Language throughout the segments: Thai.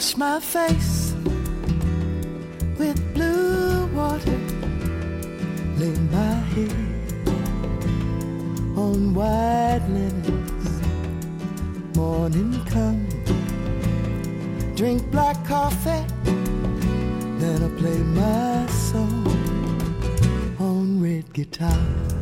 wash my face with blue water, lay my head on white linens. Morning come, drink black coffee, then I play my song on red guitar.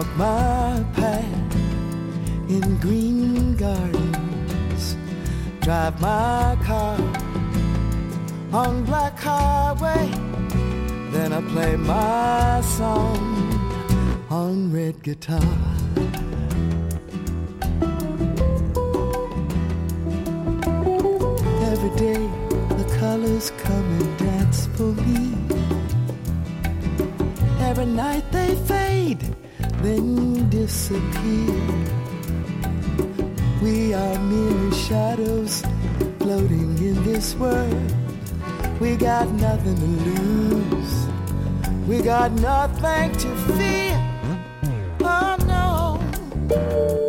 Walk my path in green gardens, drive my car on black highway, then I play my song on red guitar. Every day the colors come and dance for me. Every night they fade, then disappear. We are mere shadows floating in this world. We got nothing to lose. We got nothing to fear. Oh no.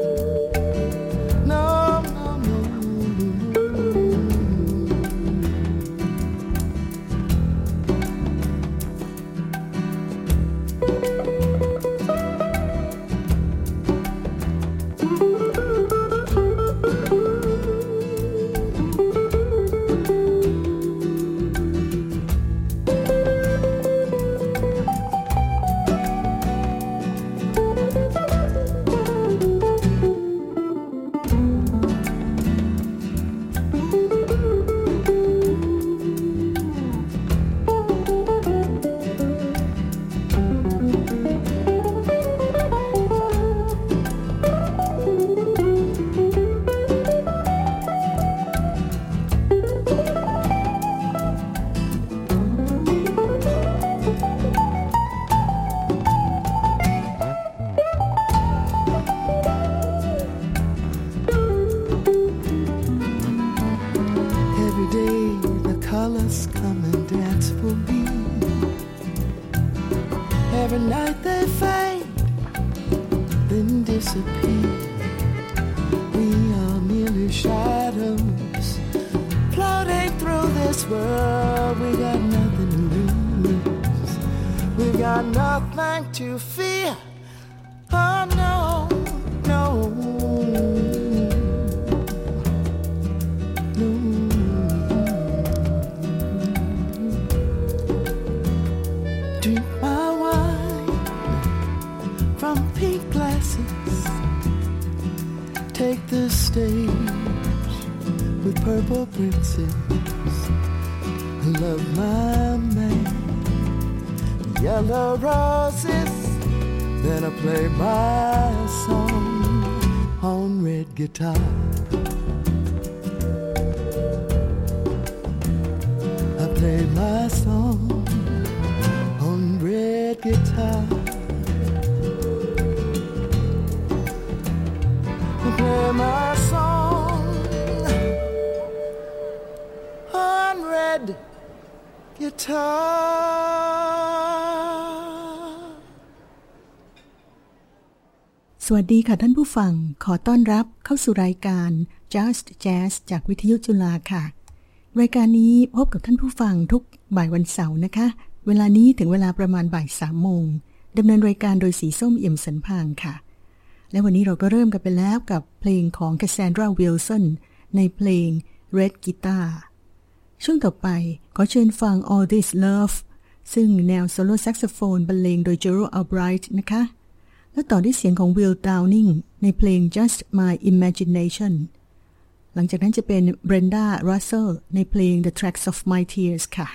Take the stage with purple princes. I love my man. Yellow roses. Then I play my song on red guitar. I play my song on red guitar. I play my song on red guitar. สวัสดีค่ะท่านผู้ฟัง ขอต้อนรับเข้าสู่รายการ Just Jazz จากวิทยุจุฬาค่ะ รายการนี้พบกับท่านผู้ฟังทุกบ่ายวันเสาร์นะคะ เวลานี้ถึงเวลาประมาณบ่ายสามโมงดำเนินรายการโดยสีส้มเอี่ยมสรรพางค์ค่ะ และวันนี้เราก็เริ่มกันไปแล้วกับเพลงของ Cassandra Wilson ในเพลง Red Guitar ช่วงต่อไปขอเชิญฟัง All This Love ซึ่งแนวโซโล่แซกโซโฟนบรรเลงโดย Gerald Albright นะคะ และต่อด้วยเสียงของ Will Downing ในเพลง Just My Imagination หลังจากนั้นจะเป็น Brenda Russell ในเพลง The Tracks of My Tears ค่ะ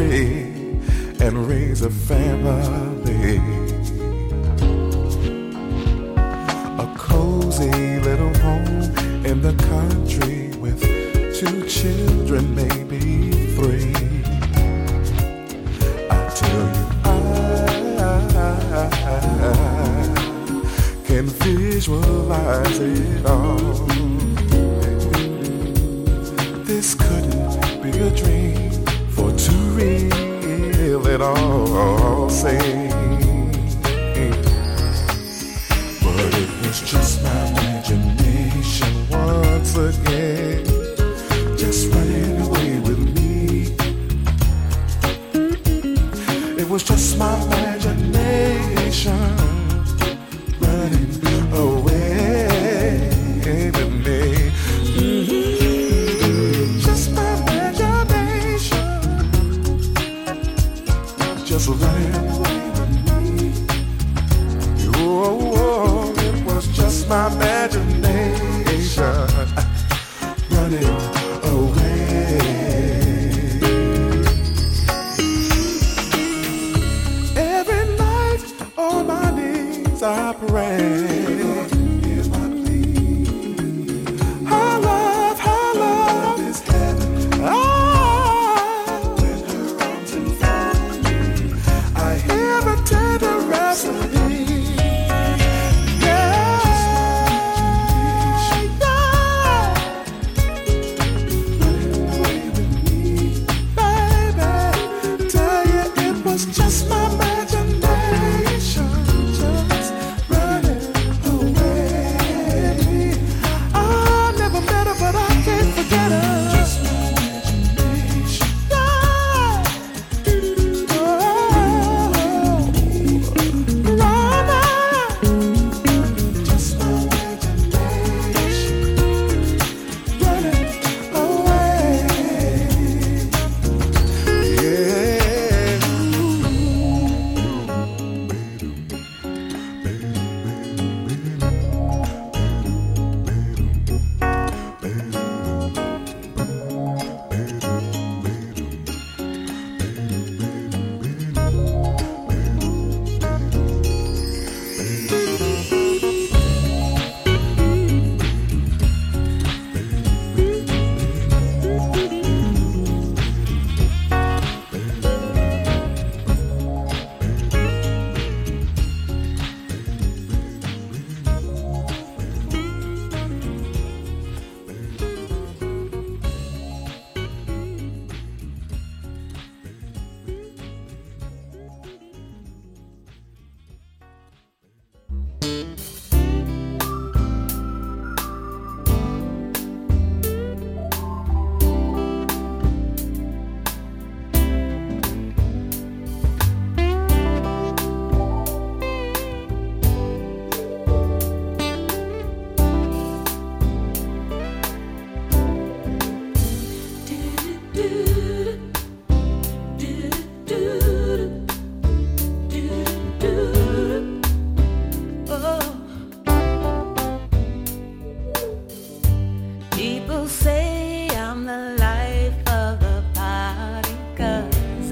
and raise a family. A cozy little home in the country with two children, maybe three. I tell you, I can visualize it all. This couldn't be a dream it all. Say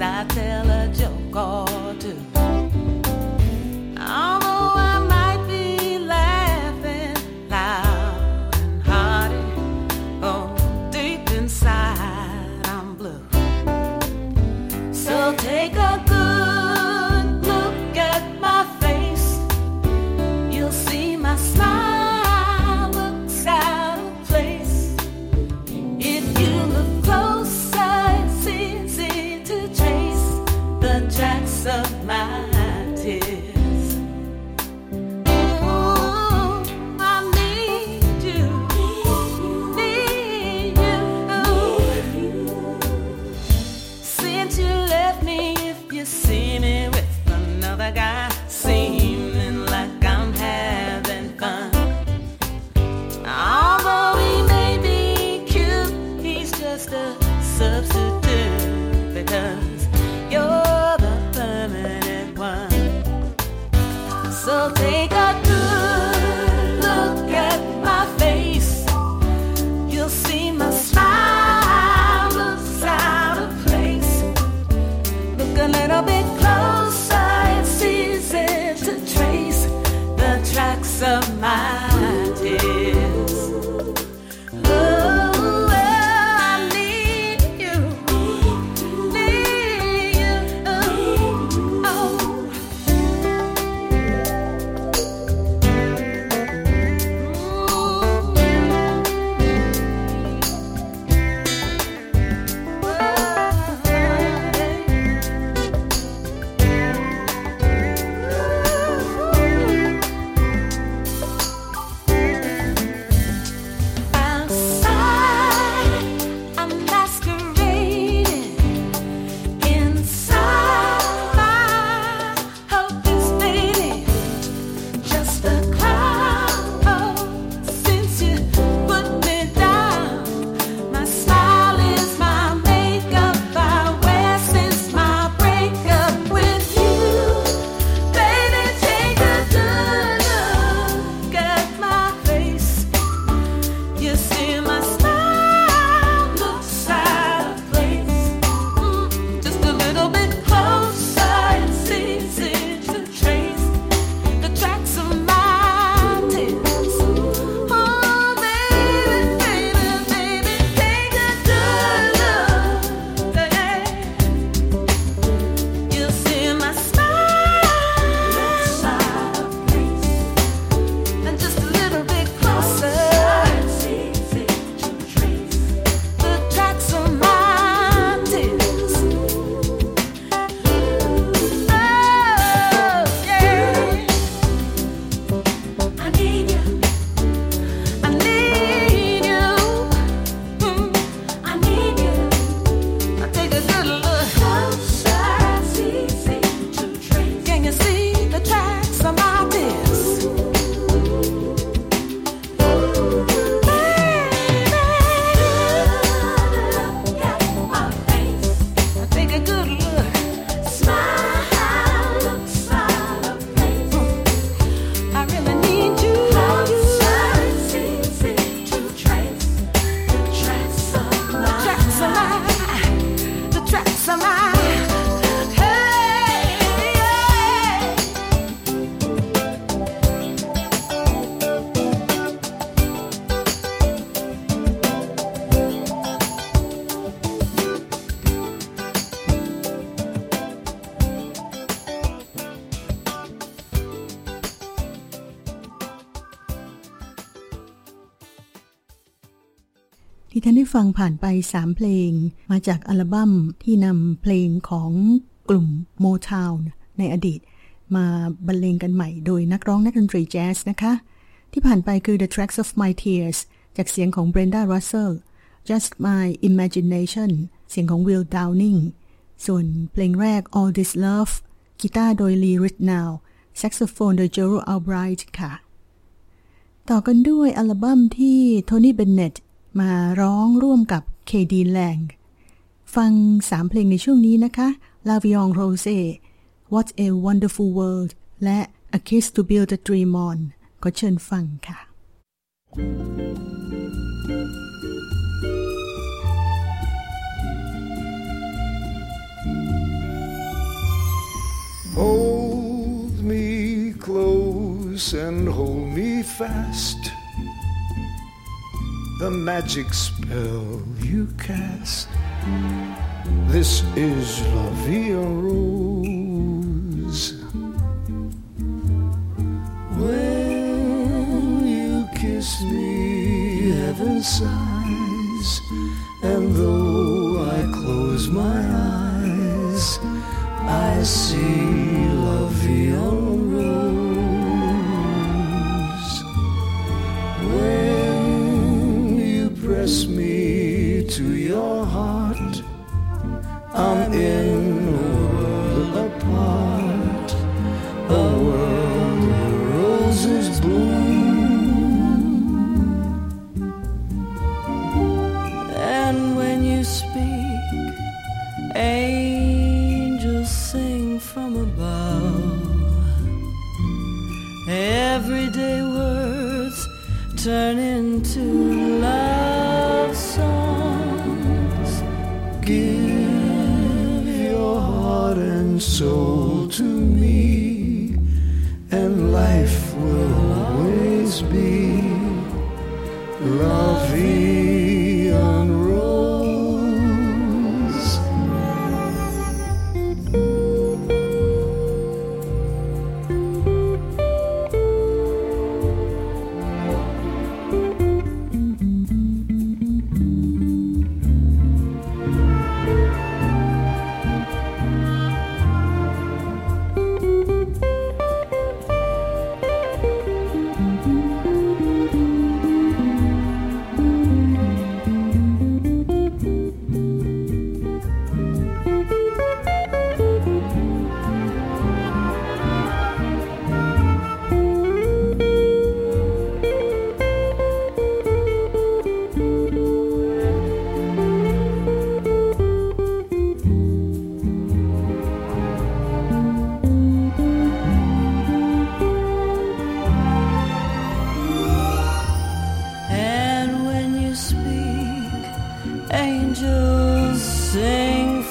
I tell a joke ฟังผ่านไปสามเพลง มาจากอัลบั้มที่นำเพลงของกลุ่มโมทาวน์ในอดีต มาบรรเลงกันใหม่โดยนักร้องนักดนตรีแจ๊สนะคะ ที่ผ่านไปคือ The Tracks of My Tears จากเสียงของ Brenda Russell Just My Imagination เสียงของ Will Downing ส่วนเพลงแรก All This Love กีตาร์โดย Lee Ritenow แซกโซโฟนโดย Jero Albright ค่ะ ต่อกันด้วยอัลบั้มที่โทนี่เบนเน็ต มาร้องร่วมกับเคดีแลงฟังสามเพลงในช่วงนี้นะคะ La v i o n Rose What a Wonderful World และ A Kiss to Build a Dream On ก็เชิญฟังค่ะ Hold me close and hold me fast the magic spell you cast. This is La Via Rose. When you kiss me, heaven sighs, and though I close my eyes, I see La en Rose. bless me.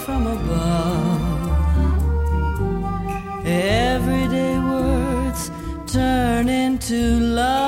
From above. Everyday words turn into love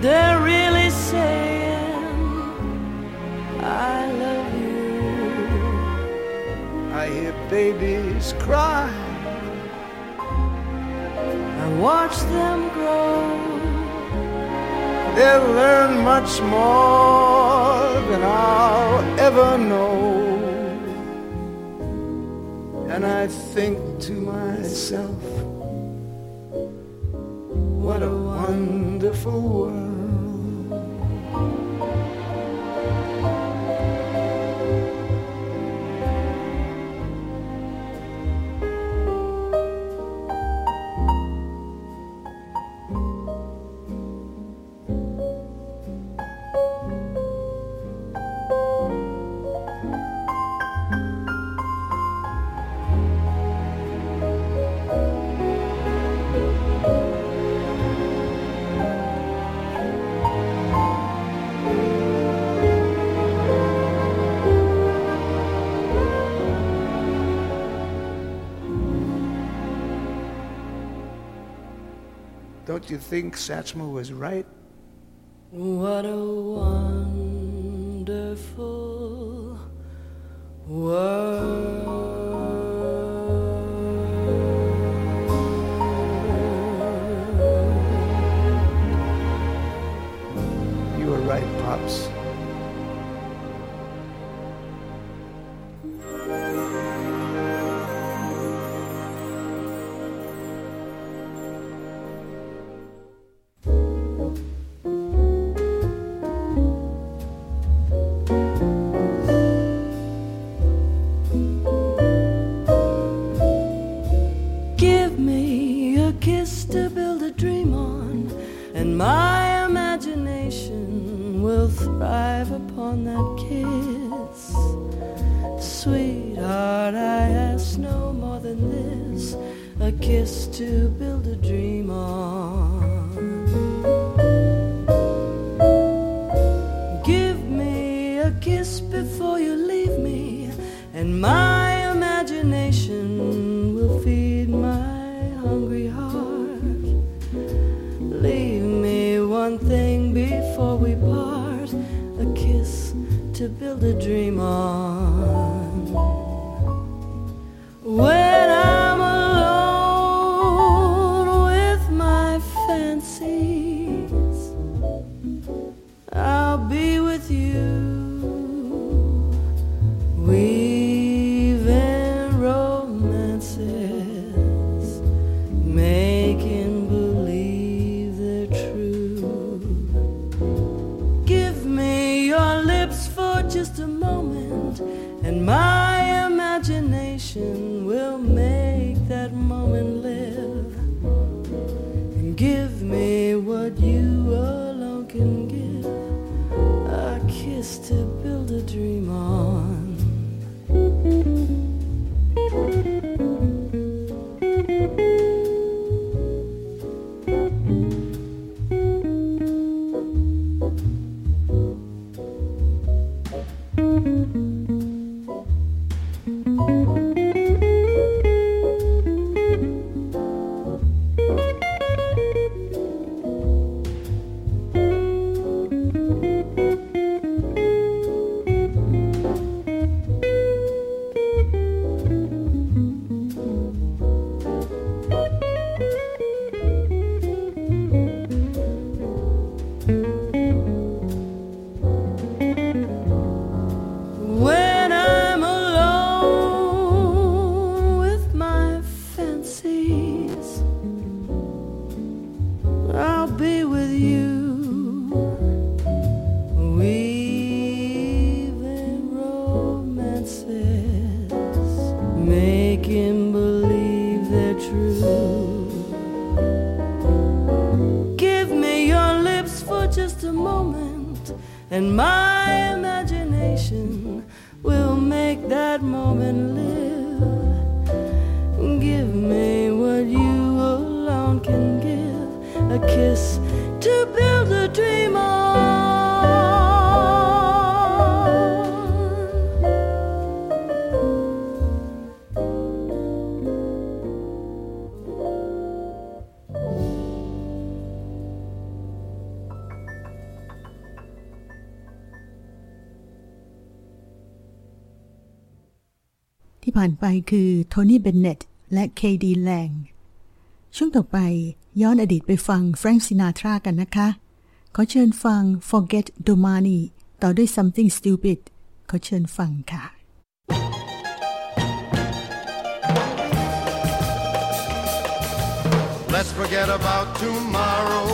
They're really saying, I love you. I hear babies cry. I watch them grow. They'll learn much more than I'll ever know. And I think to myself, what a wonderful world. Don't you think Satchmo was right? What a wonderful world. คือโทนี่เบนเน็ตและเคดีแลง ช่วงต่อไปย้อนอดีตไปฟังแฟรง k ซินาทรากันนะคะ ขอเชิญฟัง Forget Domani ต่อด้วย Something Stupid ขอเชิญฟังค่ะ Let's forget about tomorrow.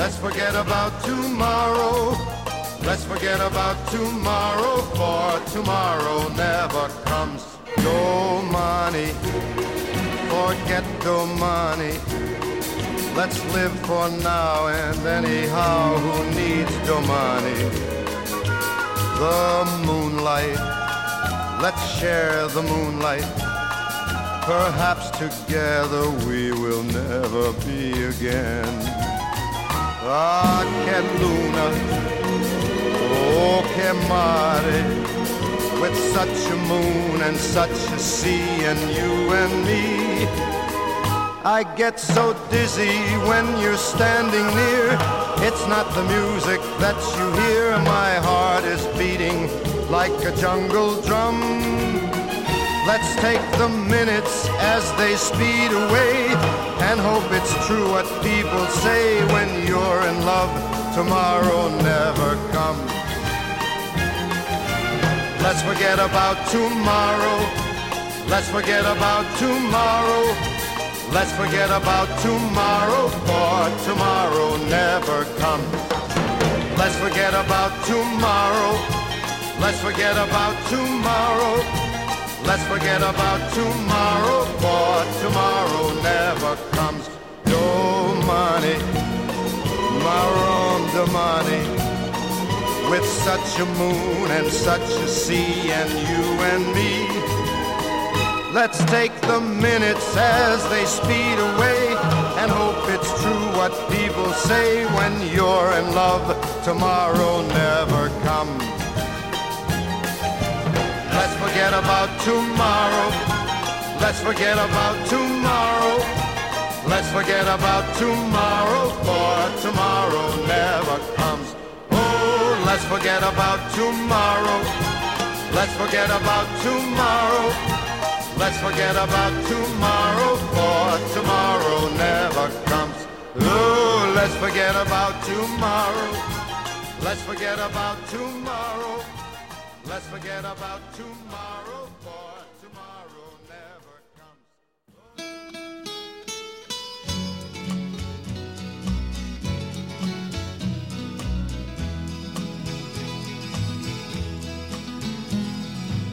Let's forget about tomorrow. Let's forget about tomorrow, for tomorrow never comes. No money, forget no money. Let's live for now and anyhow, who needs no money? The moonlight, let's share the moonlight. Perhaps together we will never be again. Ah, che luna, oh che mare, such a moon and such a sea and you and me. I get so dizzy when you're standing near. It's not the music that you hear, my heart is beating like a jungle drum. Let's take the minutes as they speed away and hope it's true what people say when you're in love. Tomorrow never comes. Let's forget about tomorrow. Let's forget about tomorrow. Let's forget about tomorrow, for tomorrow never comes. Let's forget about tomorrow. Let's forget about tomorrow. Let's forget about tomorrow, for tomorrow never comes. No money, my the money. With such a moon and such a sea and you and me. Let's take the minutes as they speed away and hope it's true what people say when you're in love. Tomorrow never comes. Let's forget about tomorrow. Let's forget about tomorrow. Let's forget about tomorrow, for tomorrow never comes. Let's forget about tomorrow. Let's forget about tomorrow. Let's forget about tomorrow, for tomorrow never comes. Oh, let's forget about tomorrow. Let's forget about tomorrow. Let's forget about tomorrow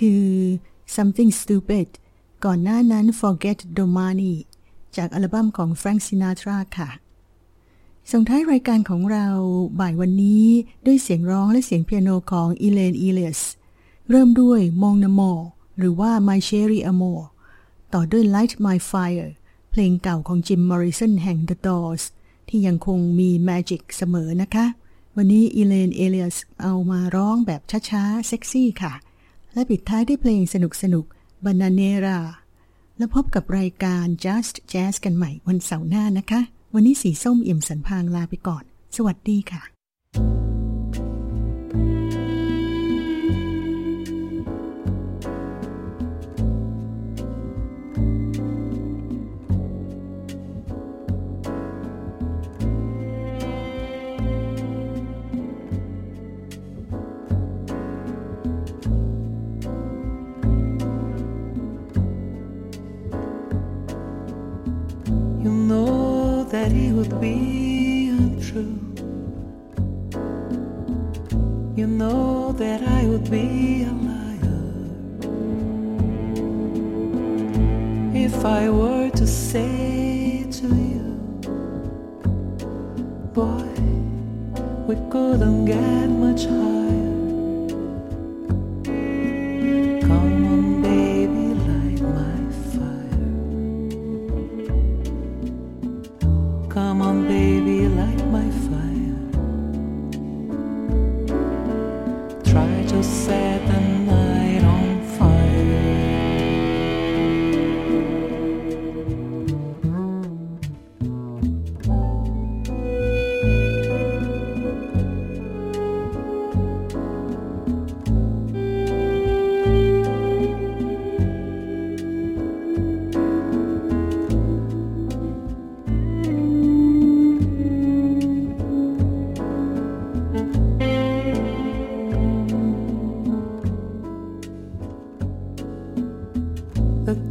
คือ Something Stupid ก่อนหน้านั้น Forget Domani จากอัลบั้มของ Frank Sinatra ค่ะ ส่งท้ายรายการของเราบ่ายวันนี้ด้วยเสียงร้องและเสียงเปียโนของ Elaine Elias เริ่มด้วย Mon Amour หรือว่า My Cherry Amour ต่อด้วย Light My Fire เพลงเก่าของ Jim Morrison แห่ง The Doors ที่ยังคงมี Magic เสมอนะคะ วันนี้ Elaine Elias เอามาร้องแบบช้าๆ เซ็กซี่ค่ะ และปิดท้ายด้วยเพลงสนุกสนุกบานาเนราแล้วพบกับรายการ Just Jazz กันใหม่วันเสาร์หน้านะคะ วันนี้สีส้มเอี่ยมสันพางลาไปก่อน สวัสดีค่ะ would be untrue. You know that I would be a liar if I were to say to you, Boy, we couldn't get much higher.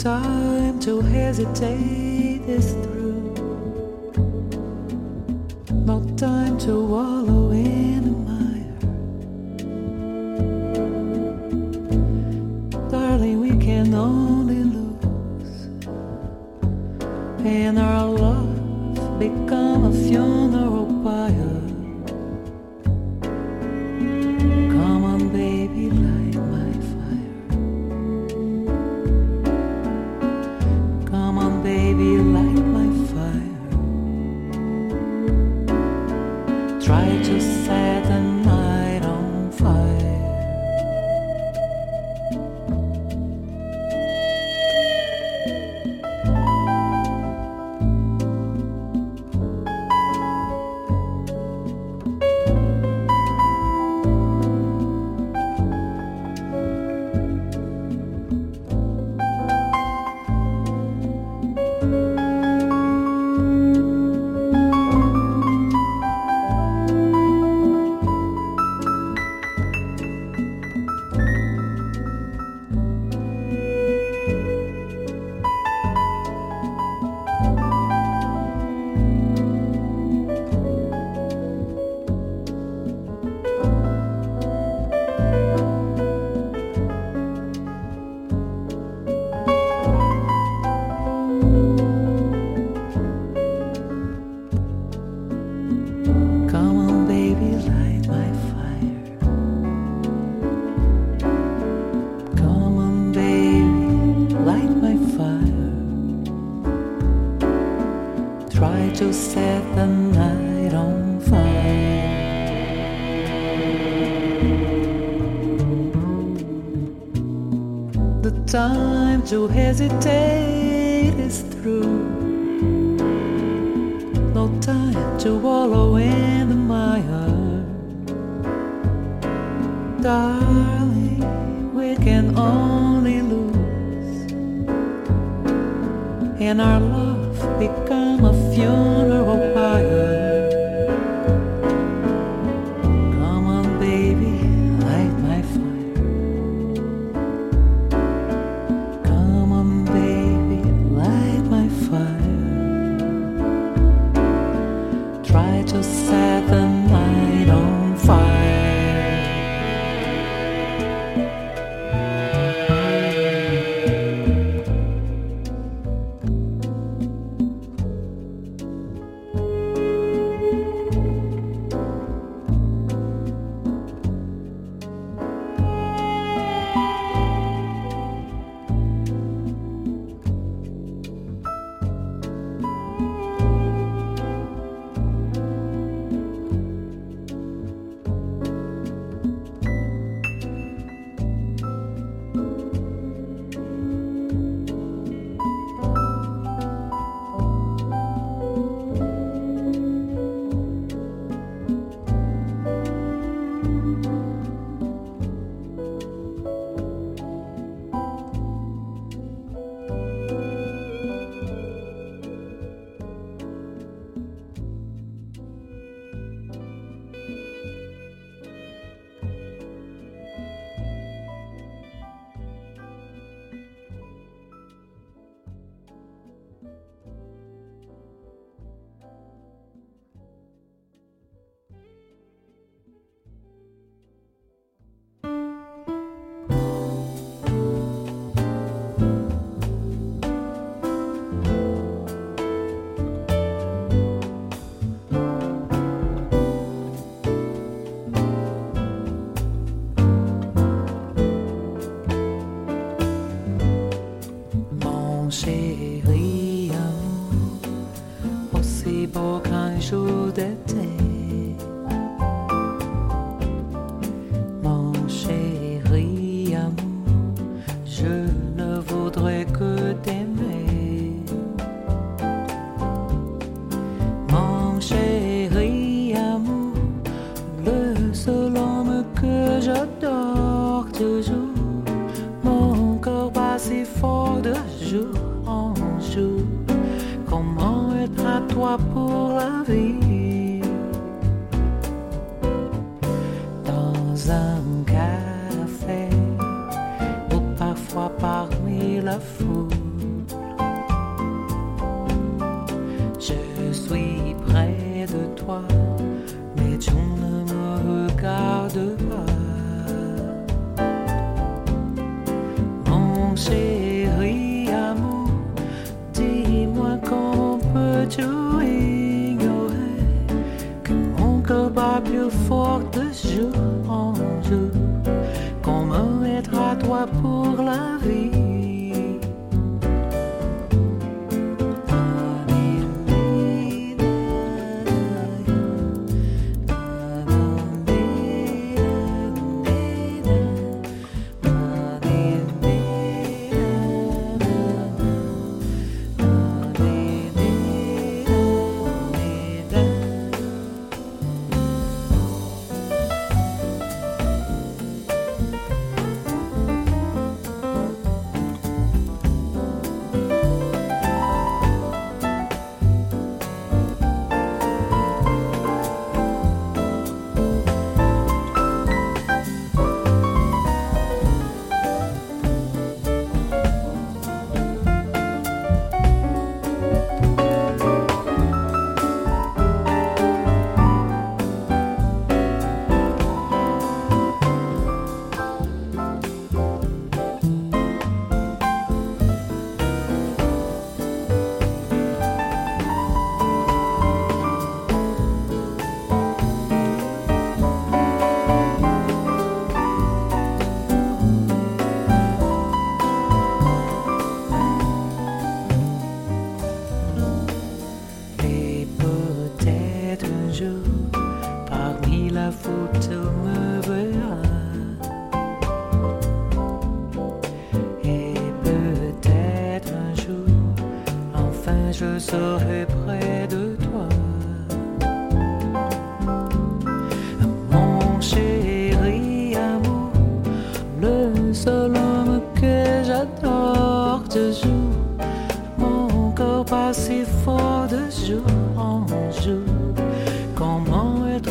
Time to hesitate is through. No time to wallow to set the night on fire. The time to hesitate is through. No time to wallow in the mire. Darling, we can only lose. And our love become a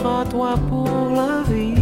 soit toi pour la vie.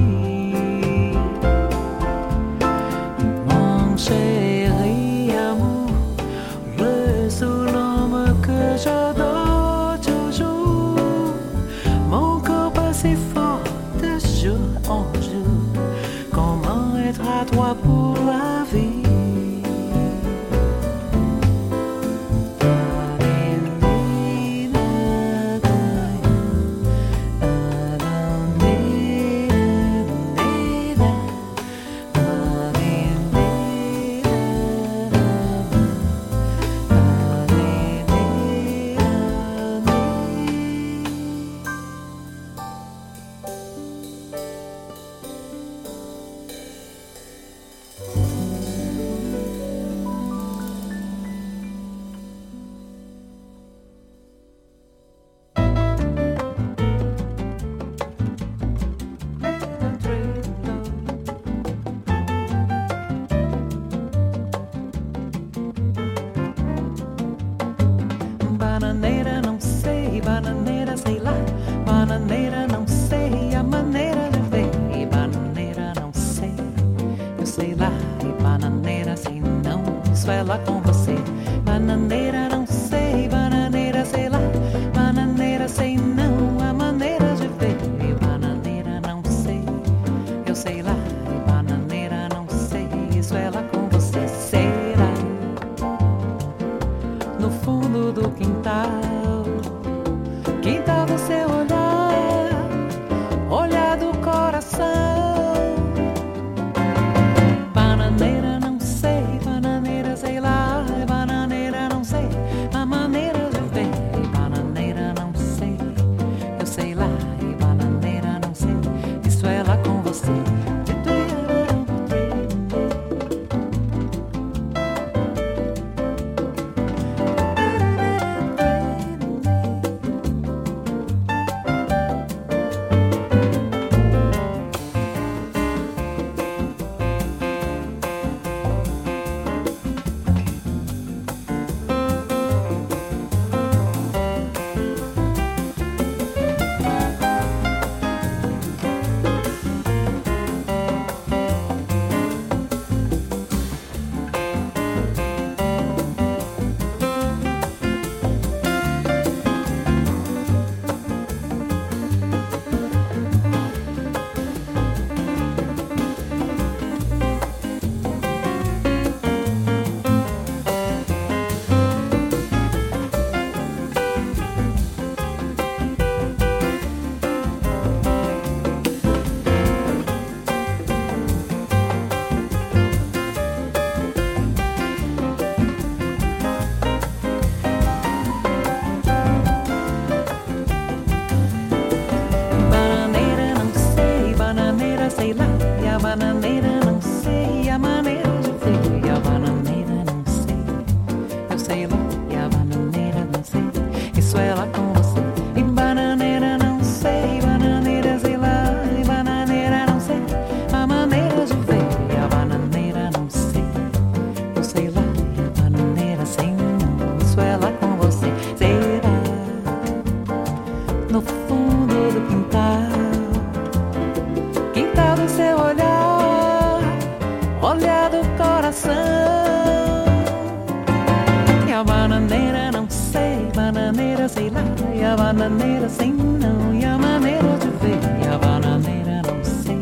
Bananeira sei não, e a maneira de ver, e a bananeira não sei,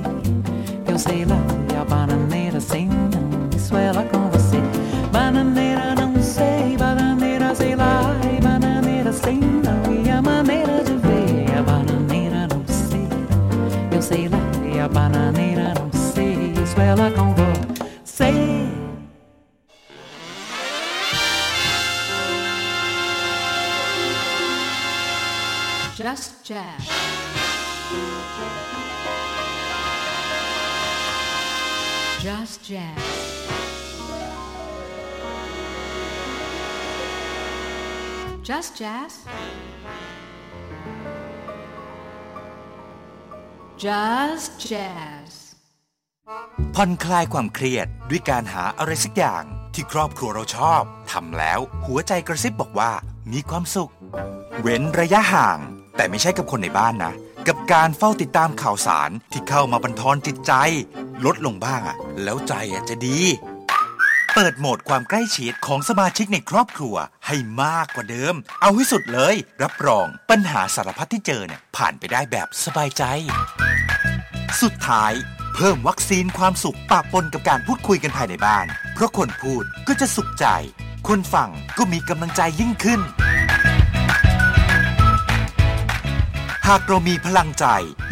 eu sei lá, e a bananeira sei não, isso é lá com você. Bananeira não sei, bananeira sei lá, e bananeira sei não, e a maneira de ver, e a bananeira não sei, eu sei lá, e a bananeira não sei, isso é lá com você. Just Jazz. Just Jazz. Just Jazz. Just Jazz. ผ่อนคลายความเครียดด้วยการหาอะไรสักอย่างที่ครอบครัวเราชอบทำแล้วหัวใจกระซิบบอกว่ามีความสุข เว้นระยะห่าง แต่ไม่ใช่กับคนในบ้านนะ กับการเฝ้าติดตามข่าวสารที่เข้ามาบันทอนจิตใจ ลดลงบ้างอะแล้วใจอะจะดี เปิดโหมดความใกล้ชิดของสมาชิกในครอบครัวให้มากกว่าเดิม เอาให้สุดเลย รับรองปัญหาสารพัดที่เจอเนี่ยผ่านไปได้แบบสบายใจ สุดท้ายเพิ่มวัคซีนความสุขปะปนกับการพูดคุยกันภายในบ้าน เพราะคนพูดก็จะสุขใจ คนฟังก็มีกำลังใจยิ่งขึ้น หากเรามีพลังใจ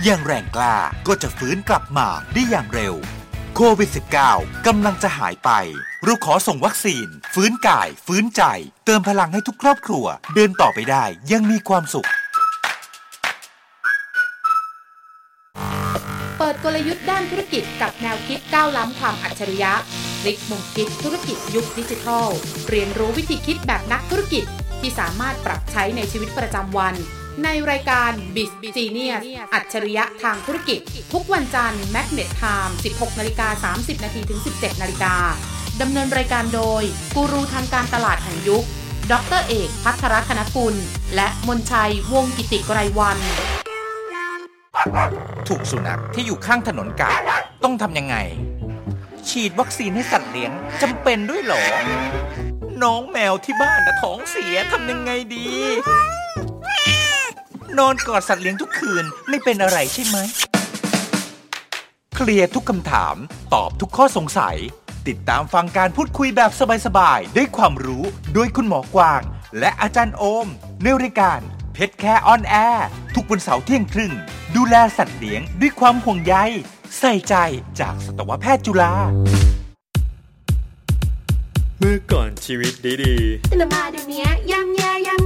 อย่างแรงกล้าก็จะฟื้นกลับมาได้อย่างเร็ว โควิด -19 กำลังจะหายไป เราขอส่งวัคซีน ฟื้นกาย ฟื้นใจ เติมพลังให้ทุกครอบครัว เดินต่อไปได้ยังมีความสุข เปิดกลยุทธ์ด้านธุรกิจกับแนวคิดก้าวล้ำความอัจฉริยะพลิกมุมคิดธุรกิจยุคดิจิทัล เรียนรู้วิธีคิดแบบนักธุรกิจที่สามารถปรับใช้ในชีวิตประจำวัน ในรายการ b i z Genius อัจฉริยะทางธุรกิจ ทุกวันจันทร์ Magnet Time 16นาฬิกา30นาทีถึง 17นาฬิกาดำเนินรายการโดย กูรูทางการตลาดแห่งยุค ดรเอกพัทรคณกุล และมนชัยวงศ์กิติไกรวัน ถูกสุนัขที่อยู่ข้างถนนกัดต้องทำยังไง ฉีดวัคซีนให้สัตว์เลี้ยงจำเป็นด้วยเหรอ น้องแมวที่บ้านนะท้องเสียทำยังไงดี นอนกอดสัตว์เลี้ยงทุกคืนไม่เป็นอะไรใช่ไหม เคลียร์ทุกคำถาม ตอบทุกข้อสงสัย ติดตามฟังการพูดคุยแบบสบายๆ ด้วยความรู้โดยคุณหมอกวาง และอาจารย์โอม ในรายการ Pet Care On Air ทุกวันเสาร์เที่ยงครึ่ง ดูแลสัตว์เลี้ยงด้วยความห่วงใยใส่ใจจากสัตวแพทย์จุฬาเมื่อก่อนชีวิตดีแต่มาเดี๋ยวนี้ย่ำแย่ย่ำแย่ๆ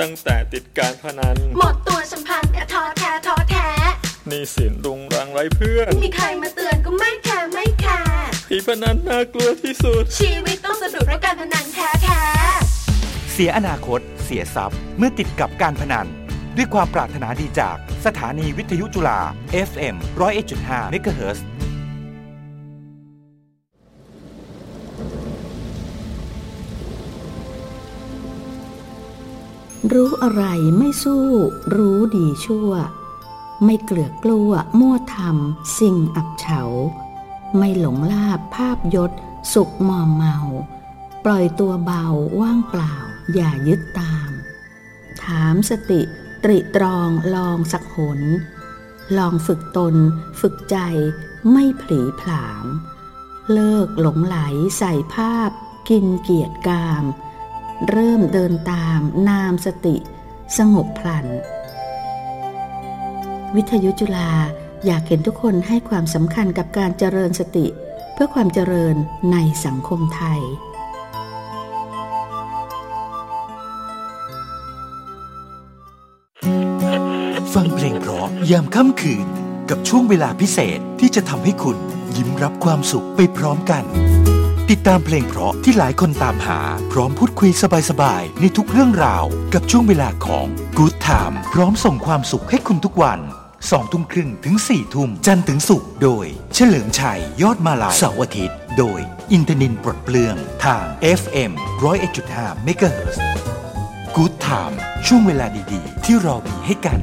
ตั้งแต่ติดการพนัน หมดตัวสัมพันธ์ท้อแท้ท้อแท้หนี้สินรุงรังไร้เพื่อน มีใครมาเตือนก็ไม่แคร์ไม่แคร์ผีพนันน่ากลัวที่สุด ชีวิตต้องสะดุดเพราะการพนันแท้แท้เสียอนาคต เสียทรัพย์ เมื่อติดกับการพนัน ด้วยความปรารถนาดีจากสถานีวิทยุจุฬา FM 101.5 MHz รู้อะไรไม่สู้ รู้ดีชั่ว ไม่เกลือกลัวมั่วทำสิ่งอับเฉา ไม่หลงลาบภาพยศ สุขมอมเมา ปล่อยตัวเบาว่างเปล่า อย่ายึดตาม ถามสติ ตริตรองลองสักหน ลองฝึกตน ฝึกใจไม่ผลีผลาม เลิกหลงไหลใส่ภาพ กินเกียรติกาม เริ่มเดินตามนามสติ สงบพลัน วิทยุจุฬาอยากเห็นทุกคนให้ความสำคัญกับการเจริญสติ เพื่อความเจริญในสังคมไทยฟังเพลงเพราะยามค่ำคืน กับช่วงเวลาพิเศษที่จะทำให้คุณยิ้มรับความสุขไปพร้อมกัน ติดตามเพลงเพราะที่หลายคนตามหา พร้อมพูดคุยสบายๆ ในทุกเรื่องราว กับช่วงเวลาของ Good Time พร้อมส่งความสุขให้คุณทุกวันสองทุ่มครึ่งถึง4ทุ่มจันทร์ถึงศุกร์โดย เฉลิมชัย ยอดมาลายเสาร์อาทิตย์ โดย อินทนินปลดเปลือง ทาง FM 101.5 MHz Good Time ช่วงเวลาดีๆ ที่เรามีให้กัน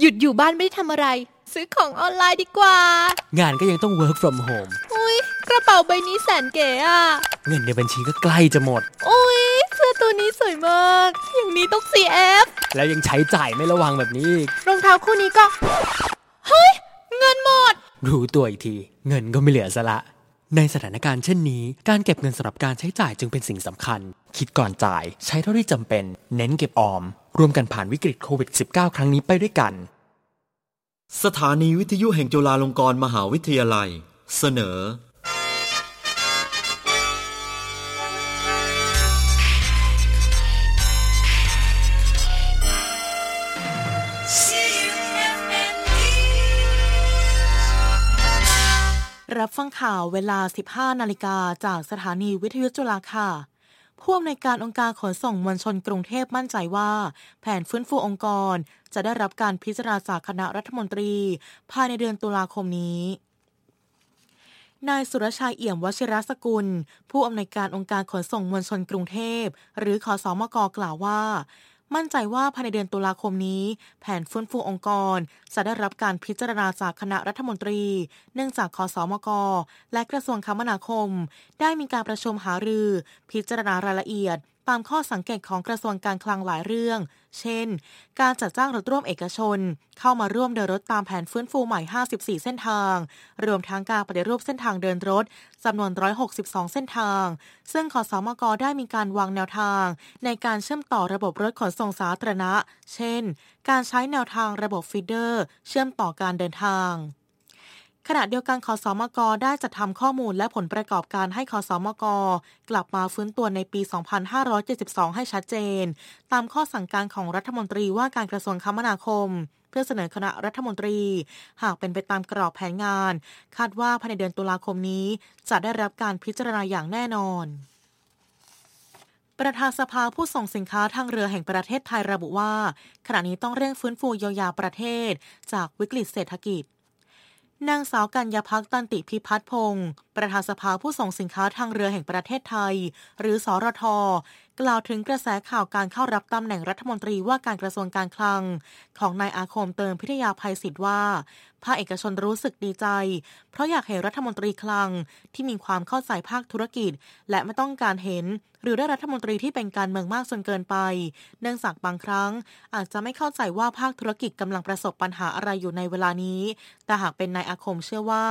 หยุดอยู่บ้านไม่ได้ทำอะไร ซื้อของออนไลน์ดีกว่า งานก็ยังต้อง work from home โอ้ระเป๋าใบนี้แสนเก๋อะเงินในบัญชีก็ใกล้จะหมด โอ้ยเสื้อตัวนี้สวยมาก อย่างนี้ต้อง CF แล้วยังใช้จ่ายไม่ระวังแบบนี้อีกรองเท้าคู่นี้ก็ เฮ้ย เงินหมด รู้ตัวอีกที เงินก็ไม่เหลือซะละ ในสถานการณ์เช่นนี้ การเก็บเงินสำหรับการใช้จ่ายจึงเป็นสิ่งสำคัญ คิดก่อนจ่าย ใช้เท่าที่จำเป็น เน้นเก็บออมรวมกันผ่านวิกฤตโควิด -19 ครั้งนี้ไปด้วยกัน สถานีวิทยุแห่งจุฬาลงกรณ์มหาวิทยาลัย เสนอ ฟังข่าวเวลา 15 นาฬิกาจากสถานีวิทยุจุฬาค่ะ ผู้อำนวยการองค์การขนส่งมวลชนกรุงเทพมั่นใจว่า แผนฟื้นฟูองค์กร จะได้รับการพิจารณาจากคณะรัฐมนตรี ภายในเดือนตุลาคมนี้นายสุรชัยเอี่ยมวชิรสกุล ผู้อำนวยการองค์การขนส่งมวลชนกรุงเทพ หรือขอสอมกกล่าวว่า มั่นใจว่าภายในเดือนตุลาคมนี้ แผนฟื้นฟูองค์กร จะได้รับการพิจารณาจากคณะรัฐมนตรี เนื่องจากคอสอมก และกระทรวงคมนาคม ได้มีการประชุมหารือ พิจารณารายละเอียด ตามข้อสังเกตของกระทรวงการคลังหลายเรื่อง เช่น การจัดจ้างรถร่วมเอกชน เข้ามาร่วมเดินรถตามแผนฟื้นฟูใหม่ 54 เส้นทาง รวมทั้งการปฏิรูปเส้นทางเดินรถจำนวน 162 เส้นทาง ซึ่งขอสมกได้มีการวางแนวทาง ในการเชื่อมต่อระบบรถขนส่งสาธารณะ เช่น การใช้แนวทางระบบฟีเดอร์ เชื่อมต่อการเดินทาง ขณะเดียวกันคอสอมกได้จัดทำข้อมูลและผลประกอบการให้คอสอมกกลับมาฟื้นตัวในปี 2572 ให้ชัดเจน ตามข้อสั่งการของรัฐมนตรีว่าการกระทรวงคมนาคม เพื่อเสนอคณะรัฐมนตรี หากเป็นไปตามกรอบแผนงาน คาดว่าภายในเดือนตุลาคมนี้ จะได้รับการพิจารณาอย่างแน่นอนประธานสภาผู้ส่งสินค้าทางเรือแห่งประเทศไทยระบุว่า ขณะนี้ต้องเร่งฟื้นฟูเยียวยาประเทศ จากวิกฤตเศรษฐกิจ นางสาวกัญญาพักตันติพิพัฒน์พงศ์ประธานสภาผู้ส่งสินค้าทางเรือแห่งประเทศไทย หรือสอรท กล่าวถึงกระแสข่าวการเข้ารับตำแหน่งรัฐมนตรีว่าการกระทรวงการคลัง ของนายอาคมเติมพิทยาภัยศิษฐ์ว่า ภาคเอกชนรู้สึกดีใจ เพราะอยากเห็นรัฐมนตรีคลังที่มีความเข้าใจภาคธุรกิจ และไม่ต้องการเห็น หรือได้รัฐมนตรีที่เป็นการเมืองมากจนเกินไป เนื่องจากบางครั้ง อาจจะไม่เข้าใจว่าภาคธุรกิจกำลังประสบปัญหาอะไรอยู่ในเวลานี้ แต่หากเป็นนายอาคมเชื่อว่า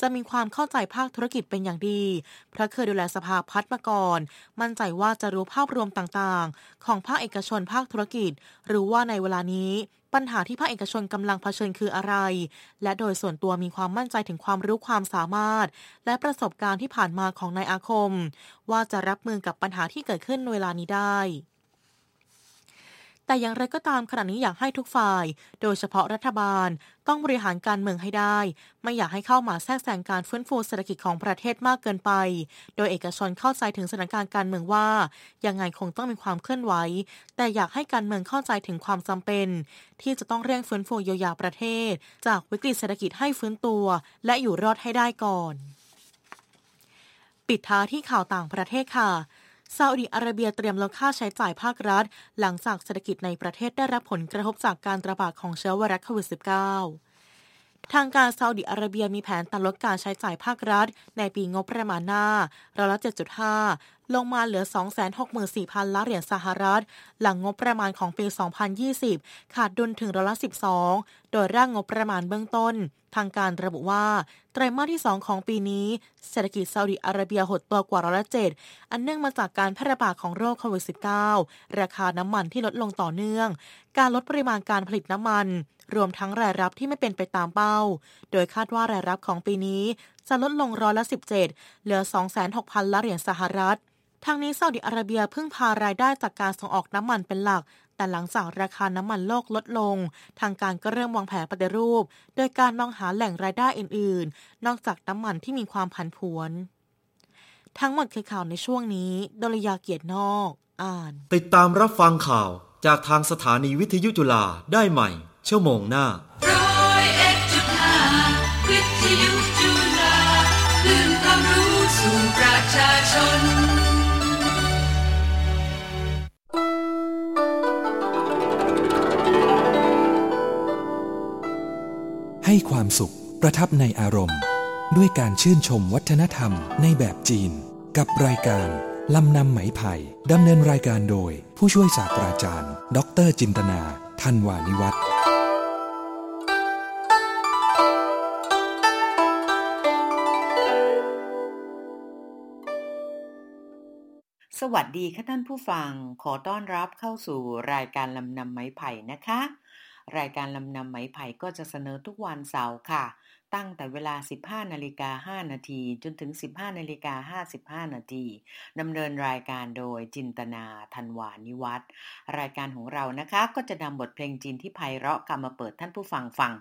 จะมีความเข้าใจภาคธุรกิจเป็นอย่างดีเพราะเคยดูแลสภาพัฒน์มาก่อน มั่นใจว่าจะรู้ภาพรวมต่างๆ ของภาคเอกชนภาคธุรกิจ หรือว่าในเวลานี้ ปัญหาที่ภาคเอกชนกำลังเผชิญคืออะไร และโดยส่วนตัวมีความมั่นใจถึงความรู้ความสามารถ และประสบการณ์ที่ผ่านมาของนายอาคม ว่าจะรับมือกับปัญหาที่เกิดขึ้นเวลานี้ได้ แต่อย่างไรก็ตามขณะนี้อยากให้ทุกฝ่าย โดยเฉพาะรัฐบาล ต้องบริหารการเมืองให้ได้ ไม่อยากให้เข้ามาแทรกแซงการฟื้นฟูเศรษฐกิจของประเทศมากเกินไป โดยเอกชนเข้าใจถึงสถานการณ์การเมืองว่ายังไงคงต้องมีความเคลื่อนไหว แต่อยากให้การเมืองเข้าใจถึงความจำเป็น ที่จะต้องเร่งฟื้นฟูเยียวยาประเทศ จากวิกฤตเศรษฐกิจให้ฟื้นตัว และอยู่รอดให้ได้ก่อน ปิดท้ายที่ข่าวต่างประเทศค่ะ ซาอุดิอาระเบียเตรียมลดค่าใช้จ่ายภาครัฐ หลังจากเศรษฐกิจในประเทศได้รับผลกระทบจากการระบาดของเชื้อไวรัสโควิด -19 ทางการซาอุดิอาระเบียมีแผนตัดลดการใช้จ่ายภาครัฐ ในปีงบประมาณหน้าร้อยละ7.5 ลงมาเหลือ 264,000 ล้านเหรียญสหรัฐ หลังงบประมาณของปี 2020 ขาดดุลถึงร้อยละ12 โดยร่างงบประมาณเบื้องต้น ทางการระบุว่า ไตรมาสที่ 2 ของปีนี้ เศรษฐกิจซาอุดิอาระเบียหดตัวกว่าร้อยละ7อันเนื่องมาจากการแพร่ระบาดของโรคโควิด -19 ราคาน้ำมันที่ลดลงต่อเนื่อง การลดปริมาณการผลิตน้ำมัน รวมทั้งรายรับที่ไม่เป็นไปตามเป้า โดยคาดว่ารายรับของปีนี้ จะลดลงร้อยละ 17 เหลือ 26,000ล้านเหรียญสหรัฐทางนี้ซาอุดิอาระเบียพึ่งพารายได้จากการส่งออกน้ำมันเป็นหลัก แต่หลังจากราคาน้ำมันโลกลดลง ทางการก็เริ่มวางแผนปฏิรูป โดยการมองหาแหล่งรายได้อื่น ๆ นอกจากน้ำมันที่มีความผันผวน ทั้งหมดคือข่าวในช่วงนี้ดลยาเกียรตินอก อ่าน ติดตามรับฟังข่าวจากทางสถานีวิทยุจุฬาได้ใหม่ ชั่วโมงหน้าร้อยเอ็ดจุดห้าวิทยุจุฬาคลื่นความรู้สู่ประชาชน ให้ความสุขประทับในอารมณ์ ด้วยการชื่นชมวัฒนธรรมในแบบจีน กับรายการลำนำไหมไผ่ดำเนินรายการโดยผู้ช่วยศาสตราจารย์ ดรจินตนาทันวานิวัฒน์สวัสดีค่ะท่านผู้ฟัง ขอต้อนรับเข้าสู่รายการลำนำไม้ไผ่นะคะ รายการลำนำไหมไผ่ก็จะเสนอทุกวันเสาร์ค่ะ ตั้งแต่เวลา 15นาฬิกา5นาทีจนถึง 15นาฬิกา55นาทีดำเนินรายการโดยจินตนาธันวานิวัฒน์รายการของเรานะคะก็จะนำบทเพลงจีนที่ไพเราะกำมาเปิดท่านผู้ฟังฟัง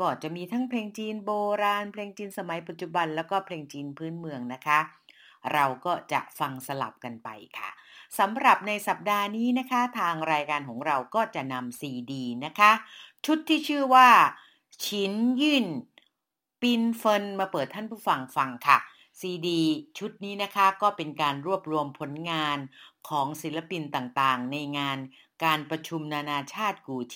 ก็จะมีทั้งเพลงจีนโบราณ เพลงจีนสมัยปัจจุบัน แล้วก็เพลงจีนพื้นเมืองนะคะ เราก็จะฟังสลับกันไปค่ะ สำหรับในสัปดาห์นี้นะคะ ทางรายการของเราก็จะนำซีดีนะคะ ชุดที่ชื่อว่า ชินยินปินเฟินมาเปิดท่านผู้ฟังฟังค่ะซีดีชุดนี้นะคะก็เป็นการรวบรวมผลงานของศิลปินต่างๆ ในงานการประชุมนานาชาติกู